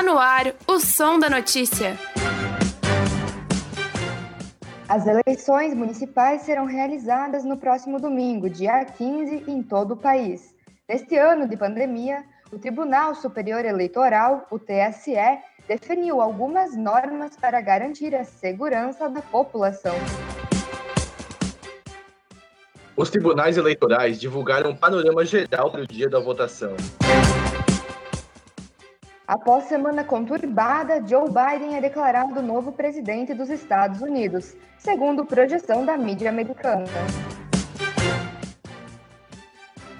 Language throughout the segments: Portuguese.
Está no ar o som da notícia. As eleições municipais serão realizadas no próximo domingo, dia 15, em todo o país. Neste ano de pandemia, o Tribunal Superior Eleitoral, o TSE, definiu algumas normas para garantir a segurança da população. Os tribunais eleitorais divulgaram um panorama geral para o dia da votação. Após semana conturbada, Joe Biden é declarado novo presidente dos Estados Unidos, segundo projeção da mídia americana.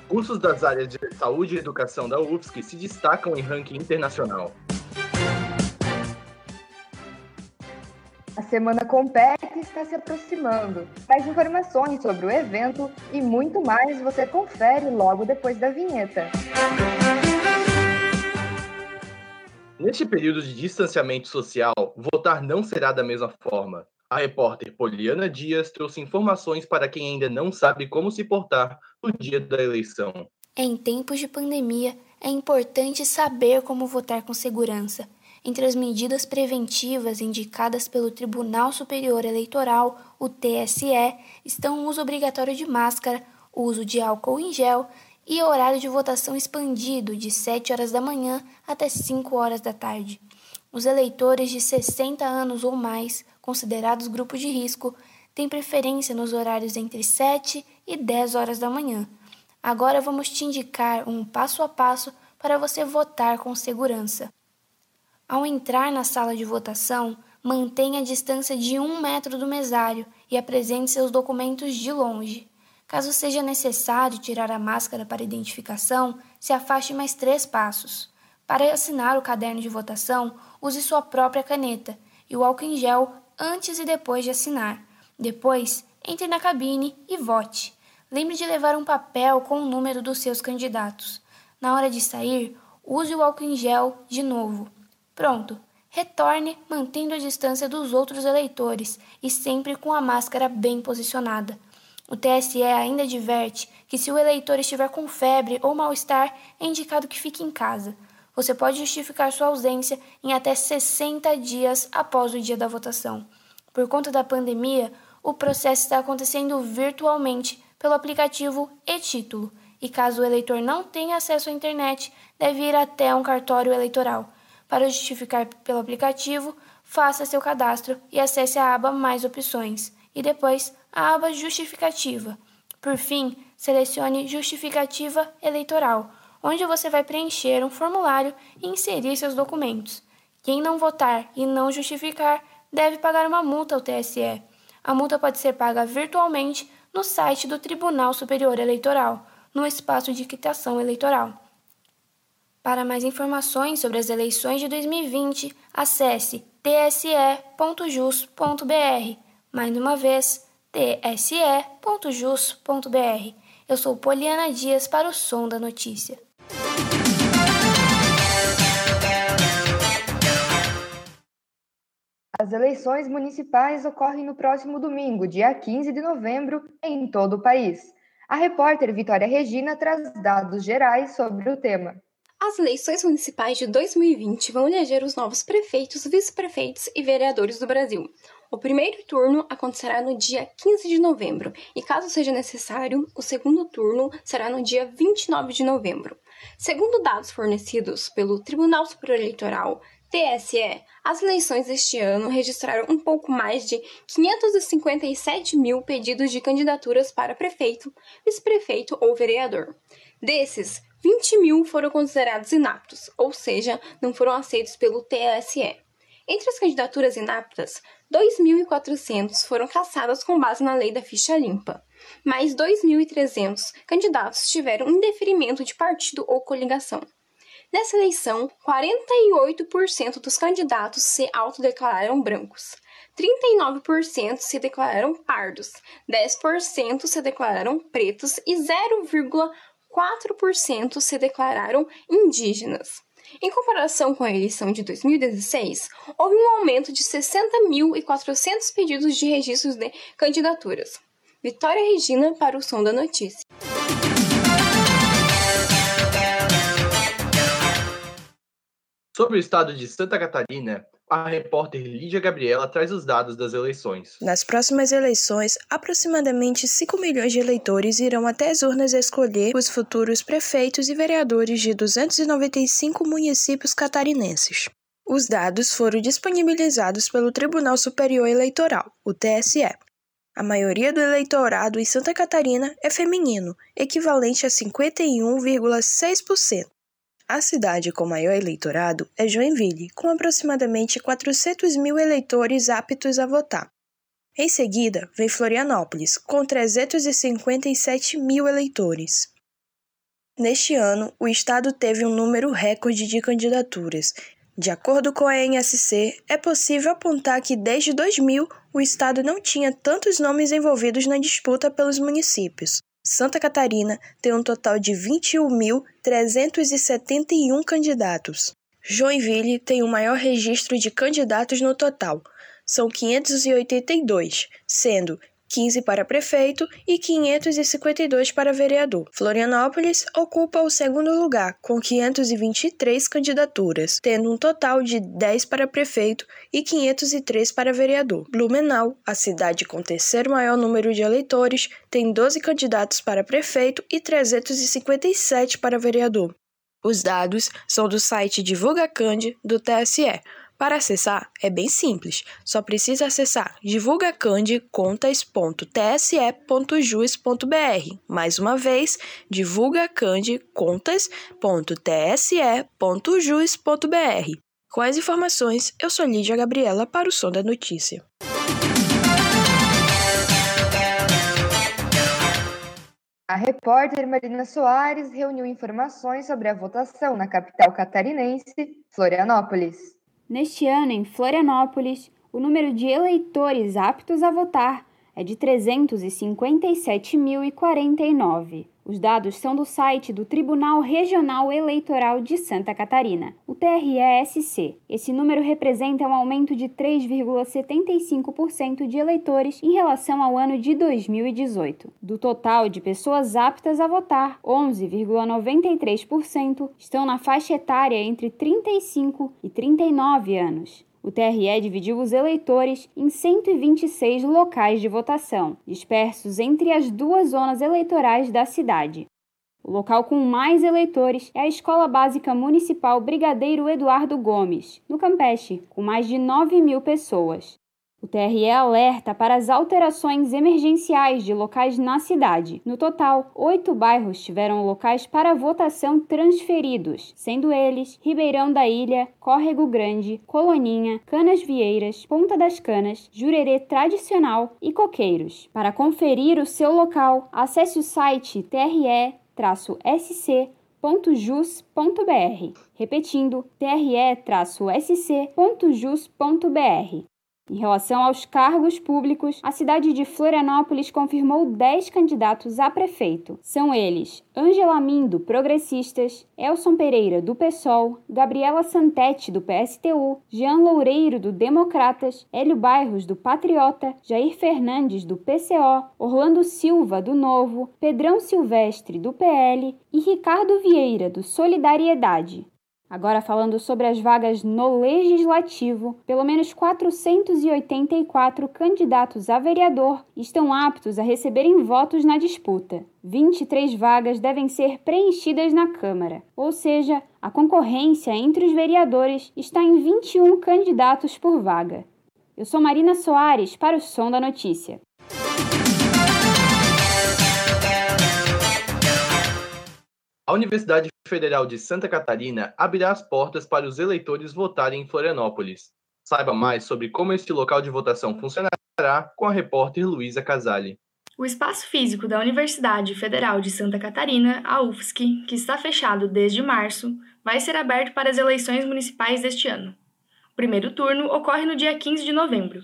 Cursos das áreas de saúde e educação da UFSC se destacam em ranking internacional. A semana Compete está se aproximando. Mais informações sobre o evento e muito mais você confere logo depois da vinheta. Neste período de distanciamento social, votar não será da mesma forma. A repórter Poliana Dias trouxe informações para quem ainda não sabe como se portar no dia da eleição. Em tempos de pandemia, é importante saber como votar com segurança. Entre as medidas preventivas indicadas pelo Tribunal Superior Eleitoral, o TSE, estão o uso obrigatório de máscara, o uso de álcool em gel e horário de votação expandido de 7 horas da manhã até 5 horas da tarde. Os eleitores de 60 anos ou mais, considerados grupo de risco, têm preferência nos horários entre 7 e 10 horas da manhã. Agora vamos te indicar um passo a passo para você votar com segurança. Ao entrar na sala de votação, mantenha a distância de um metro do mesário e apresente seus documentos de longe. Caso seja necessário tirar a máscara para identificação, se afaste mais três passos. Para assinar o caderno de votação, use sua própria caneta e o álcool em gel antes e depois de assinar. Depois, entre na cabine e vote. Lembre de levar um papel com o número dos seus candidatos. Na hora de sair, use o álcool em gel de novo. Pronto! Retorne mantendo a distância dos outros eleitores e sempre com a máscara bem posicionada. O TSE ainda adverte que se o eleitor estiver com febre ou mal-estar, é indicado que fique em casa. Você pode justificar sua ausência em até 60 dias após o dia da votação. Por conta da pandemia, o processo está acontecendo virtualmente pelo aplicativo e-Título, e caso o eleitor não tenha acesso à internet, deve ir até um cartório eleitoral. Para justificar pelo aplicativo, faça seu cadastro e acesse a aba Mais Opções e depois a aba Justificativa. Por fim, selecione Justificativa Eleitoral, onde você vai preencher um formulário e inserir seus documentos. Quem não votar e não justificar deve pagar uma multa ao TSE. A multa pode ser paga virtualmente no site do Tribunal Superior Eleitoral, no espaço de quitação eleitoral. Para mais informações sobre as eleições de 2020, acesse tse.jus.br. Mais uma vez, tse.jus.br. Eu sou Poliana Dias para o Som da Notícia. As eleições municipais ocorrem no próximo domingo, dia 15 de novembro, em todo o país. A repórter Vitória Regina traz dados gerais sobre o tema. As eleições municipais de 2020 vão eleger os novos prefeitos, vice-prefeitos e vereadores do Brasil. O primeiro turno acontecerá no dia 15 de novembro e, caso seja necessário, o segundo turno será no dia 29 de novembro. Segundo dados fornecidos pelo Tribunal Superior Eleitoral, TSE, as eleições deste ano registraram um pouco mais de 557 mil pedidos de candidaturas para prefeito, vice-prefeito ou vereador. Desses, 20 mil foram considerados inaptos, ou seja, não foram aceitos pelo TSE. Entre as candidaturas inaptas, 2.400 foram cassadas com base na lei da ficha limpa. Mais 2.300 candidatos tiveram indeferimento de partido ou coligação. Nessa eleição, 48% dos candidatos se autodeclararam brancos, 39% se declararam pardos, 10% se declararam pretos e 0,4% se declararam indígenas. Em comparação com a eleição de 2016, houve um aumento de 60.400 pedidos de registros de candidaturas. Vitória Regina para o Som da Notícia. Sobre o estado de Santa Catarina, a repórter Lídia Gabriela traz os dados das eleições. Nas próximas eleições, aproximadamente 5 milhões de eleitores irão até as urnas escolher os futuros prefeitos e vereadores de 295 municípios catarinenses. Os dados foram disponibilizados pelo Tribunal Superior Eleitoral, o TSE. A maioria do eleitorado em Santa Catarina é feminino, equivalente a 51,6%. A cidade com maior eleitorado é Joinville, com aproximadamente 400 mil eleitores aptos a votar. Em seguida, vem Florianópolis, com 357 mil eleitores. Neste ano, o estado teve um número recorde de candidaturas. De acordo com a NSC, é possível apontar que desde 2000 o estado não tinha tantos nomes envolvidos na disputa pelos municípios. Santa Catarina tem um total de 21.371 candidatos. Joinville tem o maior registro de candidatos no total, são 582, sendo 15 para prefeito e 552 para vereador. Florianópolis ocupa o segundo lugar, com 523 candidaturas, tendo um total de 10 para prefeito e 503 para vereador. Blumenau, a cidade com terceiro maior número de eleitores, tem 12 candidatos para prefeito e 357 para vereador. Os dados são do site Divulga Cande do TSE, para acessar é bem simples, só precisa acessar divulgacandecontas.tse.jus.br. Mais uma vez, divulgacandecontas.tse.jus.br. Com as informações, eu sou Lídia Gabriela para o Som da Notícia. A repórter Marina Soares reuniu informações sobre a votação na capital catarinense, Florianópolis. Neste ano, em Florianópolis, o número de eleitores aptos a votar é de 357.049. Os dados são do site do Tribunal Regional Eleitoral de Santa Catarina, o TRESC. Esse número representa um aumento de 3,75% de eleitores em relação ao ano de 2018. Do total de pessoas aptas a votar, 11,93% estão na faixa etária entre 35 e 39 anos. O TRE dividiu os eleitores em 126 locais de votação, dispersos entre as duas zonas eleitorais da cidade. O local com mais eleitores é a Escola Básica Municipal Brigadeiro Eduardo Gomes, no Campeche, com mais de 9 mil pessoas. O TRE alerta para as alterações emergenciais de locais na cidade. No total, oito bairros tiveram locais para votação transferidos, sendo eles Ribeirão da Ilha, Córrego Grande, Coloninha, Canas Vieiras, Ponta das Canas, Jurerê Tradicional e Coqueiros. Para conferir o seu local, acesse o site tre-sc.jus.br. Repetindo, tre-sc.jus.br. Em relação aos cargos públicos, a cidade de Florianópolis confirmou 10 candidatos a prefeito. São eles Angela Min, do Progressistas, Elson Pereira, do PSOL, Gabriela Santetti, do PSTU, Jean Loureiro, do Democratas, Hélio Bairros, do Patriota, Jair Fernandes, do PCO, Orlando Silva, do Novo, Pedrão Silvestre, do PL e Ricardo Vieira, do Solidariedade. Agora falando sobre as vagas no legislativo, pelo menos 484 candidatos a vereador estão aptos a receberem votos na disputa. 23 vagas devem ser preenchidas na Câmara, ou seja, a concorrência entre os vereadores está em 21 candidatos por vaga. Eu sou Marina Soares para o Som da Notícia. A Universidade Federal de Santa Catarina abrirá as portas para os eleitores votarem em Florianópolis. Saiba mais sobre como este local de votação funcionará com a repórter Luísa Casali. O espaço físico da Universidade Federal de Santa Catarina, a UFSC, que está fechado desde março, vai ser aberto para as eleições municipais deste ano. O primeiro turno ocorre no dia 15 de novembro.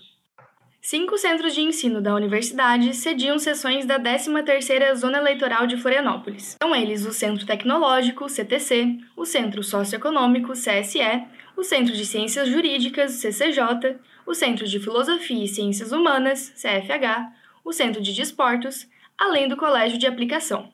Cinco centros de ensino da universidade cediam sessões da 13ª Zona Eleitoral de Florianópolis. São eles o Centro Tecnológico, CTC, o Centro Socioeconômico, CSE, o Centro de Ciências Jurídicas, CCJ, o Centro de Filosofia e Ciências Humanas, CFH, o Centro de Desportos, além do Colégio de Aplicação.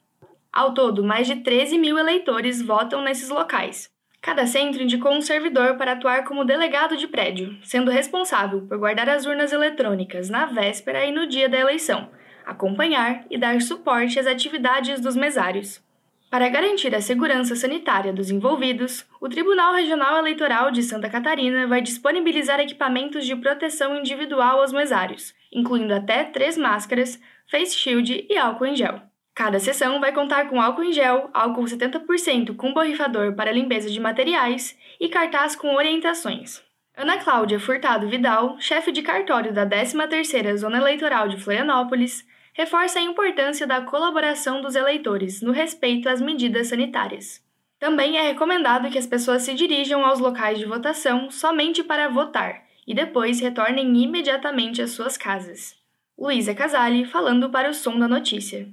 Ao todo, mais de 13 mil eleitores votam nesses locais. Cada centro indicou um servidor para atuar como delegado de prédio, sendo responsável por guardar as urnas eletrônicas na véspera e no dia da eleição, acompanhar e dar suporte às atividades dos mesários. Para garantir a segurança sanitária dos envolvidos, o Tribunal Regional Eleitoral de Santa Catarina vai disponibilizar equipamentos de proteção individual aos mesários, incluindo até três máscaras, face shield e álcool em gel. Cada sessão vai contar com álcool em gel, álcool 70% com borrifador para limpeza de materiais e cartaz com orientações. Ana Cláudia Furtado Vidal, chefe de cartório da 13ª Zona Eleitoral de Florianópolis, reforça a importância da colaboração dos eleitores no respeito às medidas sanitárias. Também é recomendado que as pessoas se dirijam aos locais de votação somente para votar e depois retornem imediatamente às suas casas. Luísa Casali falando para o Som da Notícia.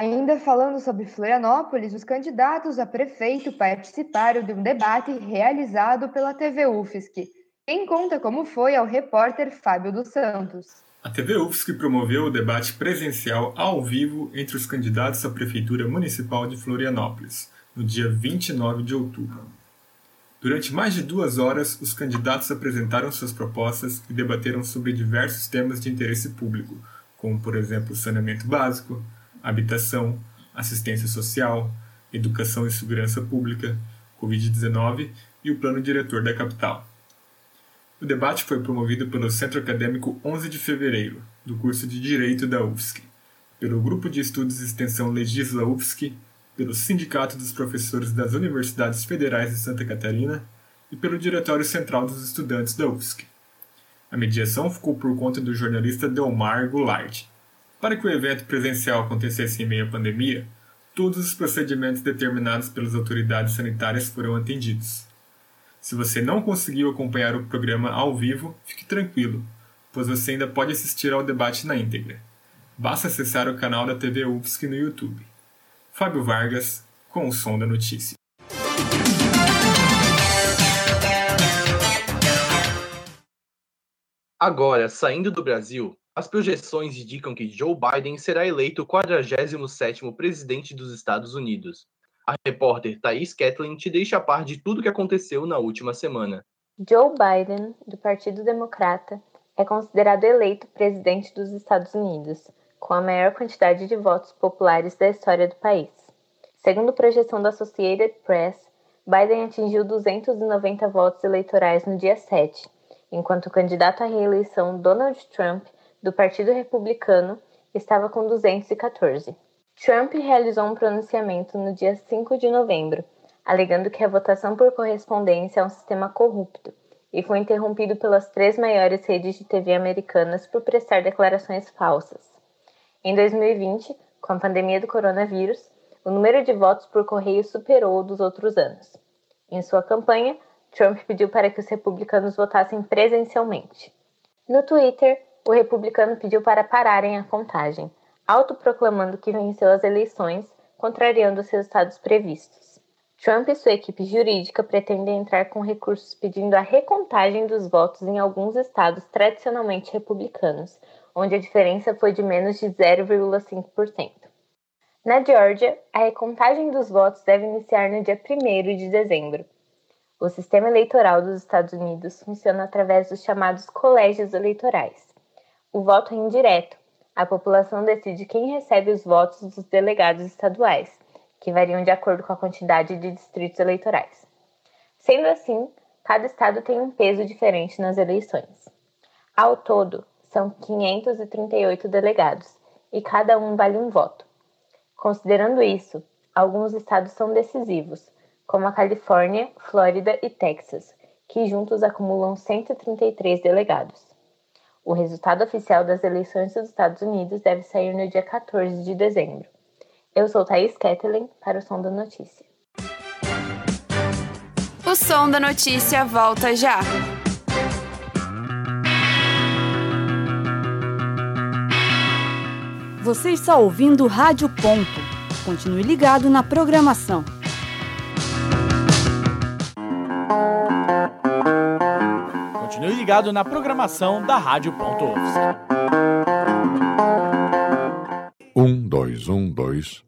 Ainda falando sobre Florianópolis, os candidatos a prefeito participaram de um debate realizado pela TV UFSC, quem conta como foi é o repórter Fábio dos Santos. A TV UFSC promoveu o debate presencial ao vivo entre os candidatos à Prefeitura Municipal de Florianópolis, no dia 29 de outubro. Durante mais de duas horas, os candidatos apresentaram suas propostas e debateram sobre diversos temas de interesse público, como, por exemplo, saneamento básico, habitação, assistência social, educação e segurança pública, Covid-19 e o plano diretor da capital. O debate foi promovido pelo Centro Acadêmico 11 de Fevereiro, do curso de Direito da UFSC, pelo Grupo de Estudos de Extensão Legisla UFSC, pelo Sindicato dos Professores das Universidades Federais de Santa Catarina e pelo Diretório Central dos Estudantes da UFSC. A mediação ficou por conta do jornalista Delmar Goulart. Para que o evento presencial acontecesse em meio à pandemia, todos os procedimentos determinados pelas autoridades sanitárias foram atendidos. Se você não conseguiu acompanhar o programa ao vivo, fique tranquilo, pois você ainda pode assistir ao debate na íntegra. Basta acessar o canal da TV UFSC no YouTube. Fábio Vargas, com o som da notícia. Agora, saindo do Brasil, as projeções indicam que Joe Biden será eleito o 47º presidente dos Estados Unidos, a repórter Thaís Kathleen te deixa a par de tudo que aconteceu na última semana. Joe Biden, do Partido Democrata, é considerado eleito presidente dos Estados Unidos, com a maior quantidade de votos populares da história do país. Segundo projeção da Associated Press, Biden atingiu 290 votos eleitorais no dia 7, enquanto o candidato à reeleição Donald Trump, do Partido Republicano, estava com 214. Trump realizou um pronunciamento no dia 5 de novembro, alegando que a votação por correspondência é um sistema corrupto e foi interrompido pelas três maiores redes de TV americanas por prestar declarações falsas. Em 2020, com a pandemia do coronavírus, o número de votos por correio superou o dos outros anos. Em sua campanha, Trump pediu para que os republicanos votassem presencialmente. No Twitter, o republicano pediu para pararem a contagem, autoproclamando que venceu as eleições, contrariando os resultados previstos. Trump e sua equipe jurídica pretendem entrar com recursos pedindo a recontagem dos votos em alguns estados tradicionalmente republicanos, onde a diferença foi de menos de 0,5%. Na Geórgia, a recontagem dos votos deve iniciar no dia 1 de dezembro. O sistema eleitoral dos Estados Unidos funciona através dos chamados colégios eleitorais. O voto é indireto, a população decide quem recebe os votos dos delegados estaduais, que variam de acordo com a quantidade de distritos eleitorais. Sendo assim, cada estado tem um peso diferente nas eleições. Ao todo, são 538 delegados, e cada um vale um voto. Considerando isso, alguns estados são decisivos, como a Califórnia, Flórida e Texas, que juntos acumulam 133 delegados. O resultado oficial das eleições dos Estados Unidos deve sair no dia 14 de dezembro. Eu sou Thaís Kettelen para o Som da Notícia. O Som da Notícia volta já. Você está ouvindo Rádio Ponto. Continue ligado na programação. Continue ligado na programação da Rádio Ponto Um, dois. 212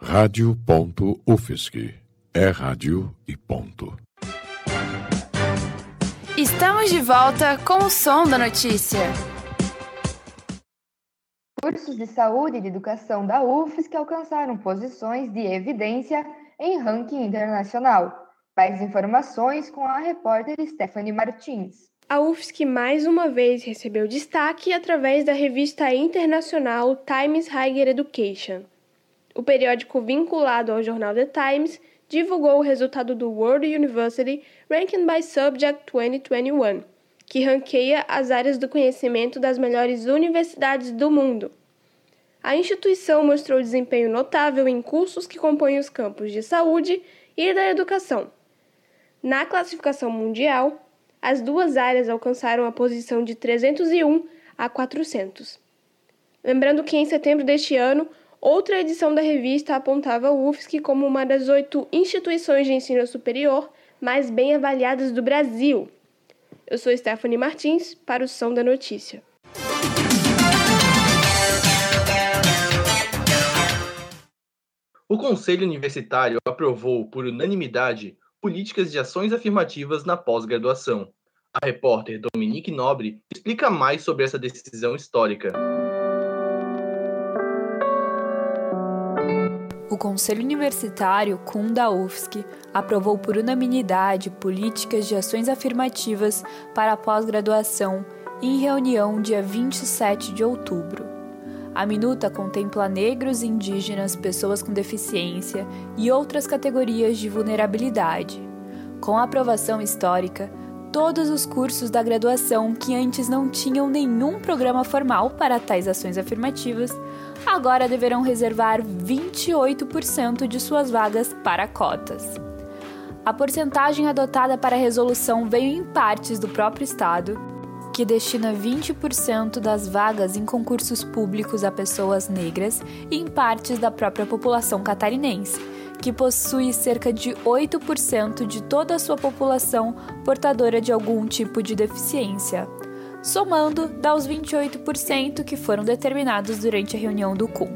rádio.ufsc. É rádio e ponto. Estamos de volta com o som da notícia. Cursos de saúde e de educação da UFSC alcançaram posições de evidência em ranking internacional. Mais informações com a repórter Stephanie Martins. A UFSC mais uma vez recebeu destaque através da revista internacional Times Higher Education. O periódico vinculado ao jornal The Times divulgou o resultado do World University Ranking by Subject 2021, que ranqueia as áreas do conhecimento das melhores universidades do mundo. A instituição mostrou desempenho notável em cursos que compõem os campos de saúde e da educação. Na classificação mundial, as duas áreas alcançaram a posição de 301 a 400. Lembrando que em setembro deste ano, outra edição da revista apontava o UFSC como uma das oito instituições de ensino superior mais bem avaliadas do Brasil. Eu sou Stephanie Martins, para o Som da Notícia. O Conselho Universitário aprovou, por unanimidade, políticas de ações afirmativas na pós-graduação. A repórter Dominique Nobre explica mais sobre essa decisão histórica. O Conselho Universitário CUM da UFSC aprovou por unanimidade políticas de ações afirmativas para a pós-graduação em reunião dia 27 de outubro. A minuta contempla negros, indígenas, pessoas com deficiência e outras categorias de vulnerabilidade. Com a aprovação histórica, todos os cursos da graduação que antes não tinham nenhum programa formal para tais ações afirmativas, agora deverão reservar 28% de suas vagas para cotas. A porcentagem adotada para a resolução veio em partes do próprio Estado que destina 20% das vagas em concursos públicos a pessoas negras e em partes da própria população catarinense, que possui cerca de 8% de toda a sua população portadora de algum tipo de deficiência. Somando, dá os 28% que foram determinados durante a reunião do CUM.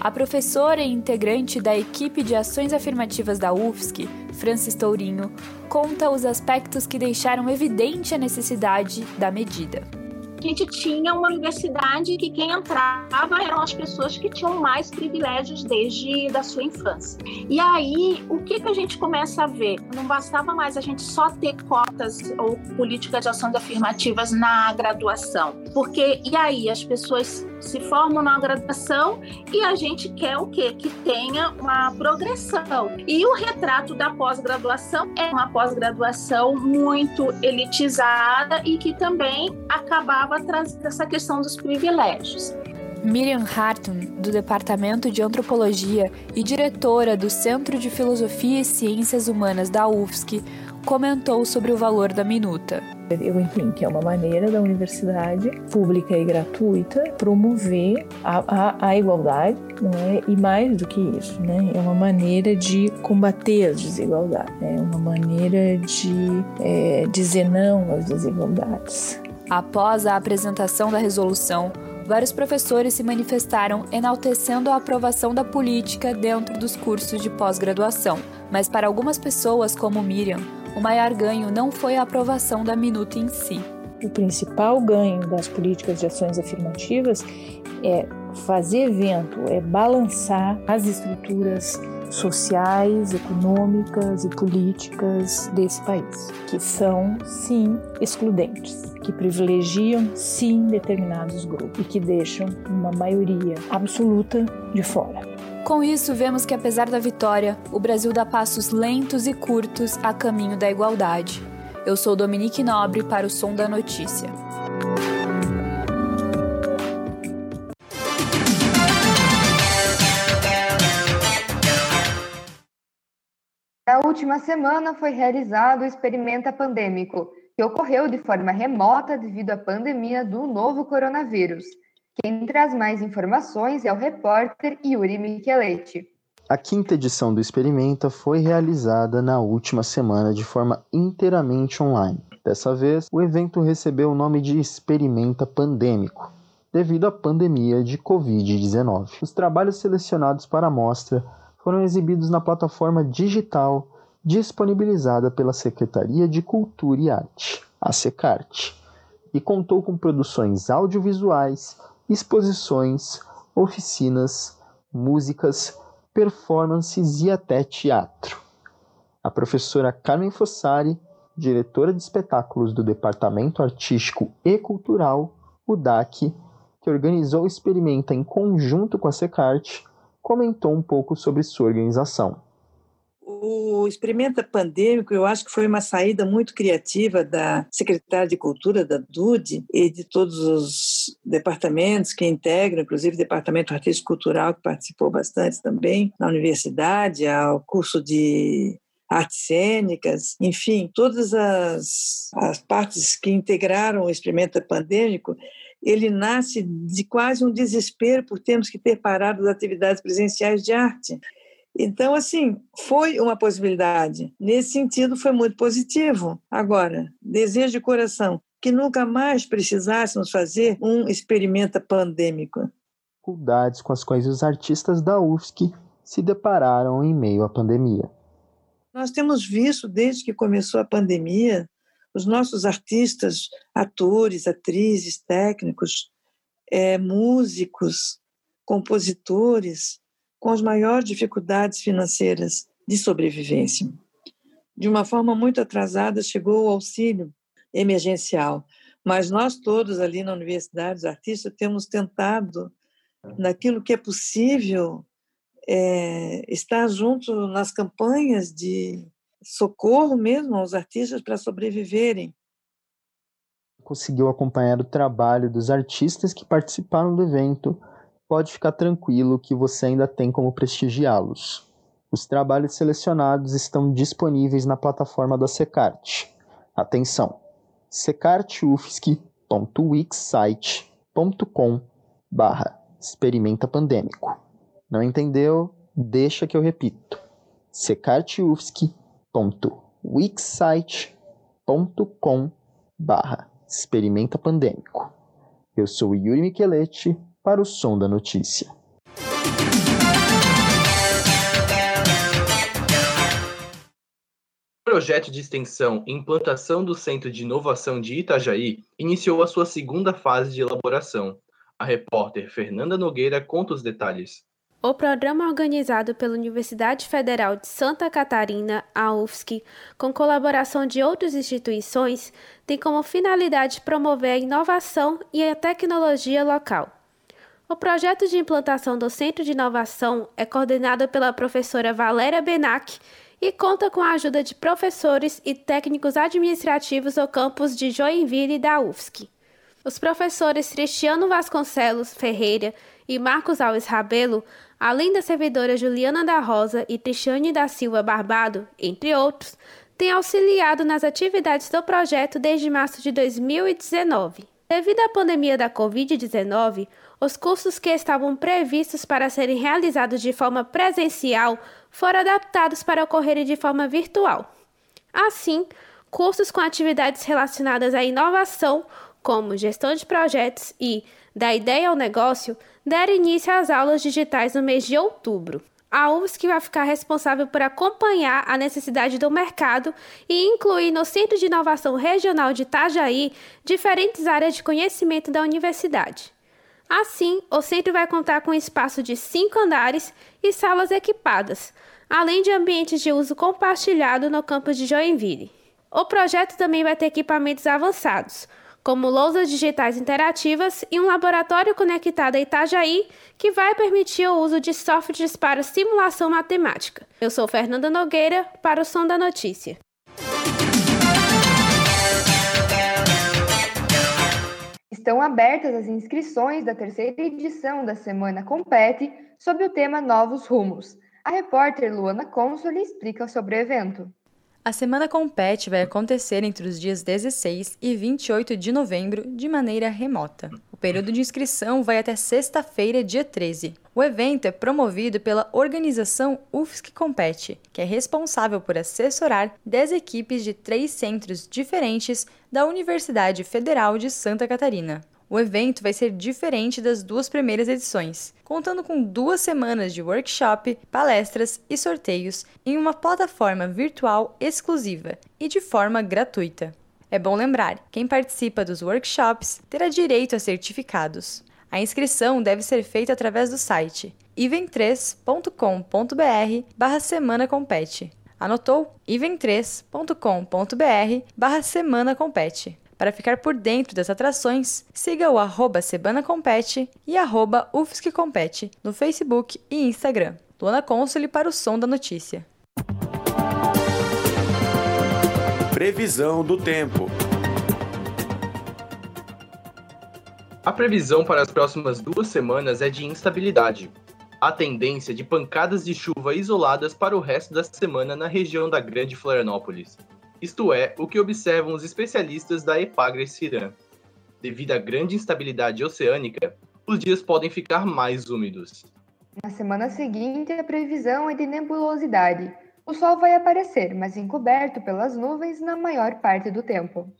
A professora e integrante da equipe de ações afirmativas da UFSC, Francis Tourinho, conta os aspectos que deixaram evidente a necessidade da medida. A gente tinha uma universidade que quem entrava eram as pessoas que tinham mais privilégios desde da sua infância. E aí, o que, que a gente começa a ver? Não bastava mais a gente só ter cotas ou políticas de ações afirmativas na graduação. Porque, e aí, as pessoas se formam na graduação e a gente quer o quê? Que tenha uma progressão. E o retrato da pós-graduação é uma pós-graduação muito elitizada e que também acabava trazendo essa questão dos privilégios. Miriam Hartung, do Departamento de Antropologia e diretora do Centro de Filosofia e Ciências Humanas da UFSC, comentou sobre o valor da minuta. Eu entendo que é uma maneira da universidade pública e gratuita promover a, a, a igualdade, não é? E mais do que isso, né? É uma maneira de combater as desigualdades, é uma maneira de é, dizer não às desigualdades. Após a apresentação da resolução, vários professores se manifestaram enaltecendo a aprovação da política dentro dos cursos de pós-graduação. Mas para algumas pessoas, como Miriam, o maior ganho não foi a aprovação da minuta em si. O principal ganho das políticas de ações afirmativas é fazer evento, é balançar as estruturas sociais, econômicas e políticas desse país, que são, sim, excludentes, que privilegiam, sim, determinados grupos e que deixam uma maioria absoluta de fora. Com isso, vemos que apesar da vitória, o Brasil dá passos lentos e curtos a caminho da igualdade. Eu sou Dominique Nobre para o Som da Notícia. Na última semana foi realizado o Experimenta Pandêmico, que ocorreu de forma remota devido à pandemia do novo coronavírus. Quem traz mais informações é o repórter Yuri Micheletti. A quinta edição do Experimenta foi realizada na última semana de forma inteiramente online. Dessa vez, o evento recebeu o nome de Experimenta Pandêmico. devido à pandemia de Covid-19. Os trabalhos selecionados para a mostra foram exibidos na plataforma digital disponibilizada pela Secretaria de Cultura e Arte, a SECART, e contou com produções audiovisuais, exposições, oficinas, músicas, performances e até teatro. A professora Carmen Fossari, diretora de espetáculos do Departamento Artístico e Cultural, o DAC, que organizou o experimento em conjunto com a Secart, comentou um pouco sobre sua organização. O Experimenta Pandêmico, eu acho que foi uma saída muito criativa da secretária de Cultura, da DUD, e de todos os departamentos que integram, inclusive o Departamento Artístico Cultural, que participou bastante também na universidade, ao curso de artes cênicas, enfim, todas as, as partes que integraram o Experimenta Pandêmico, ele nasce de quase um desespero por termos que ter parado as atividades presenciais de arte. Então, assim, foi uma possibilidade. Nesse sentido, foi muito positivo. Agora, desejo de coração que nunca mais precisássemos fazer um experimento pandêmico. Dificuldades com as quais os artistas da UFSC se depararam em meio à pandemia. Nós temos visto, desde que começou a pandemia, os nossos artistas, atores, atrizes, técnicos, é, músicos, compositores, com as maiores dificuldades financeiras de sobrevivência. De uma forma muito atrasada, chegou o auxílio emergencial, mas nós todos ali na universidade, os artistas, temos tentado, naquilo que é possível, é, estar junto nas campanhas de socorro mesmo aos artistas para sobreviverem. Conseguiu acompanhar o trabalho dos artistas que participaram do evento pode ficar tranquilo que você ainda tem como prestigiá-los. Os trabalhos selecionados estão disponíveis na plataforma da Secart. Atenção! secartufsc.wixsite.com barra experimenta pandêmico. Não entendeu? Deixa que eu repito. secartufsc.wixsite.com barra experimenta pandêmico. Eu sou Yuri Micheletti para o som da notícia. Projeto de extensão e implantação do Centro de Inovação de Itajaí iniciou a sua segunda fase de elaboração. A repórter Fernanda Nogueira conta os detalhes. O programa organizado pela Universidade Federal de Santa Catarina, a UFSC, com colaboração de outras instituições, tem como finalidade promover a inovação e a tecnologia local. O projeto de implantação do Centro de Inovação é coordenado pela professora Valéria Benac e conta com a ajuda de professores e técnicos administrativos do campus de Joinville da UFSC. Os professores Cristiano Vasconcelos Ferreira e Marcos Alves Rabelo, além da servidora Juliana da Rosa e Cristiane da Silva Barbado, entre outros, têm auxiliado nas atividades do projeto desde março de 2019. Devido à pandemia da Covid-19, os cursos que estavam previstos para serem realizados de forma presencial foram adaptados para ocorrerem de forma virtual. Assim, cursos com atividades relacionadas à inovação, como gestão de projetos e da ideia ao negócio, deram início às aulas digitais no mês de outubro. A UFSC vai ficar responsável por acompanhar a necessidade do mercado e incluir no Centro de Inovação Regional de Itajaí diferentes áreas de conhecimento da universidade. Assim, o centro vai contar com um espaço de cinco andares e salas equipadas, além de ambientes de uso compartilhado no campus de Joinville. O projeto também vai ter equipamentos avançados, como lousas digitais interativas e um laboratório conectado a Itajaí, que vai permitir o uso de softwares para simulação matemática. Eu sou Fernanda Nogueira, para o Som da Notícia. Estão abertas as inscrições da terceira edição da Semana Compete sob o tema Novos Rumos. A repórter Luana Consoli explica sobre o evento. A Semana Compete vai acontecer entre os dias 16 e 28 de novembro de maneira remota. O período de inscrição vai até sexta-feira, dia 13. O evento é promovido pela organização UFSC Compete, que é responsável por assessorar 10 equipes de três centros diferentes da Universidade Federal de Santa Catarina. O evento vai ser diferente das duas primeiras edições, contando com duas semanas de workshop, palestras e sorteios em uma plataforma virtual exclusiva e de forma gratuita. É bom lembrar, quem participa dos workshops terá direito a certificados. A inscrição deve ser feita através do site ivem3.com.br barra semana compete. Anotou? ivem3.com.br barra semana compete. Para ficar por dentro das atrações, siga o arroba Sebana Compete e arroba UFSC Compete no Facebook e Instagram. Luana Console para o Som da Notícia. Previsão do tempo. A previsão para as próximas duas semanas é de instabilidade. A tendência de pancadas de chuva isoladas para o resto da semana na região da Grande Florianópolis. Isto é, o que observam os especialistas da Epagres Ciran. Devido à grande instabilidade oceânica, os dias podem ficar mais úmidos. Na semana seguinte, a previsão é de nebulosidade. O sol vai aparecer, mas encoberto pelas nuvens na maior parte do tempo.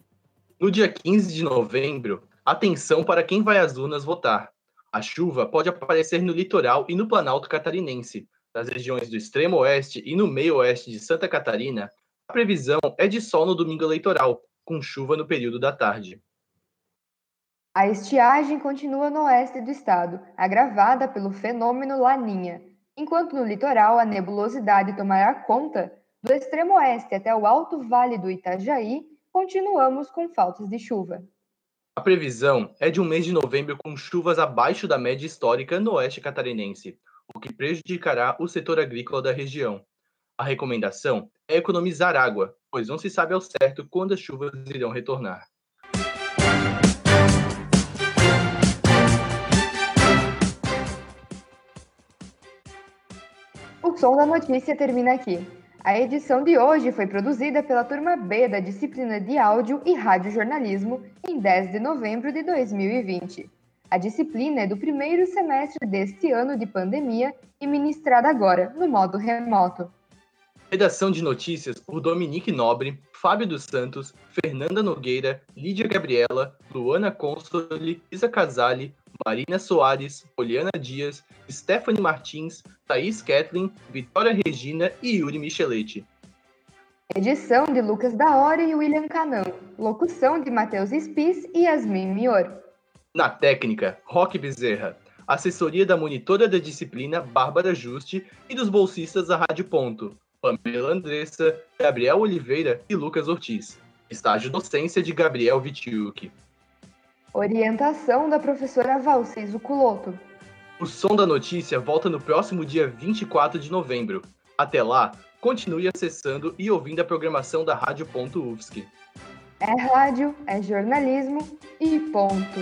No dia 15 de novembro, atenção para quem vai às urnas votar. A chuva pode aparecer no litoral e no Planalto Catarinense. Nas regiões do extremo oeste e no meio oeste de Santa Catarina, a previsão é de sol no domingo eleitoral, com chuva no período da tarde. A estiagem continua no oeste do estado, agravada pelo fenômeno Laninha, enquanto no litoral a nebulosidade tomará conta, do extremo oeste até o alto vale do Itajaí, continuamos com faltas de chuva. A previsão é de um mês de novembro com chuvas abaixo da média histórica no oeste catarinense, o que prejudicará o setor agrícola da região. A recomendação é economizar água, pois não se sabe ao certo quando as chuvas irão retornar. O Som da Notícia termina aqui. A edição de hoje foi produzida pela turma B da disciplina de Áudio e Radiojornalismo em 10 de novembro de 2020. A disciplina é do primeiro semestre deste ano de pandemia e ministrada agora, no modo remoto. Redação de notícias por Dominique Nobre, Fábio dos Santos, Fernanda Nogueira, Lídia Gabriela, Luana Consoli, Isa Casale, Marina Soares, Poliana Dias, Stephanie Martins, Thaís Kathleen, Vitória Regina e Yuri Micheletti. Edição de Lucas da Hora e William Canão. Locução de Matheus Spis e Yasmin Mior. Na técnica, Roque Bezerra. Assessoria da monitora da disciplina, Bárbara Juste, e dos bolsistas da Rádio Ponto. Pamela Andressa, Gabriel Oliveira e Lucas Ortiz. Estágio docência de Gabriel Vitiuk. Orientação da professora Valcis Culoto. O Som da Notícia volta no próximo dia 24 de novembro. Até lá, continue acessando e ouvindo a programação da Rádio.UFSC. É rádio, é jornalismo e ponto.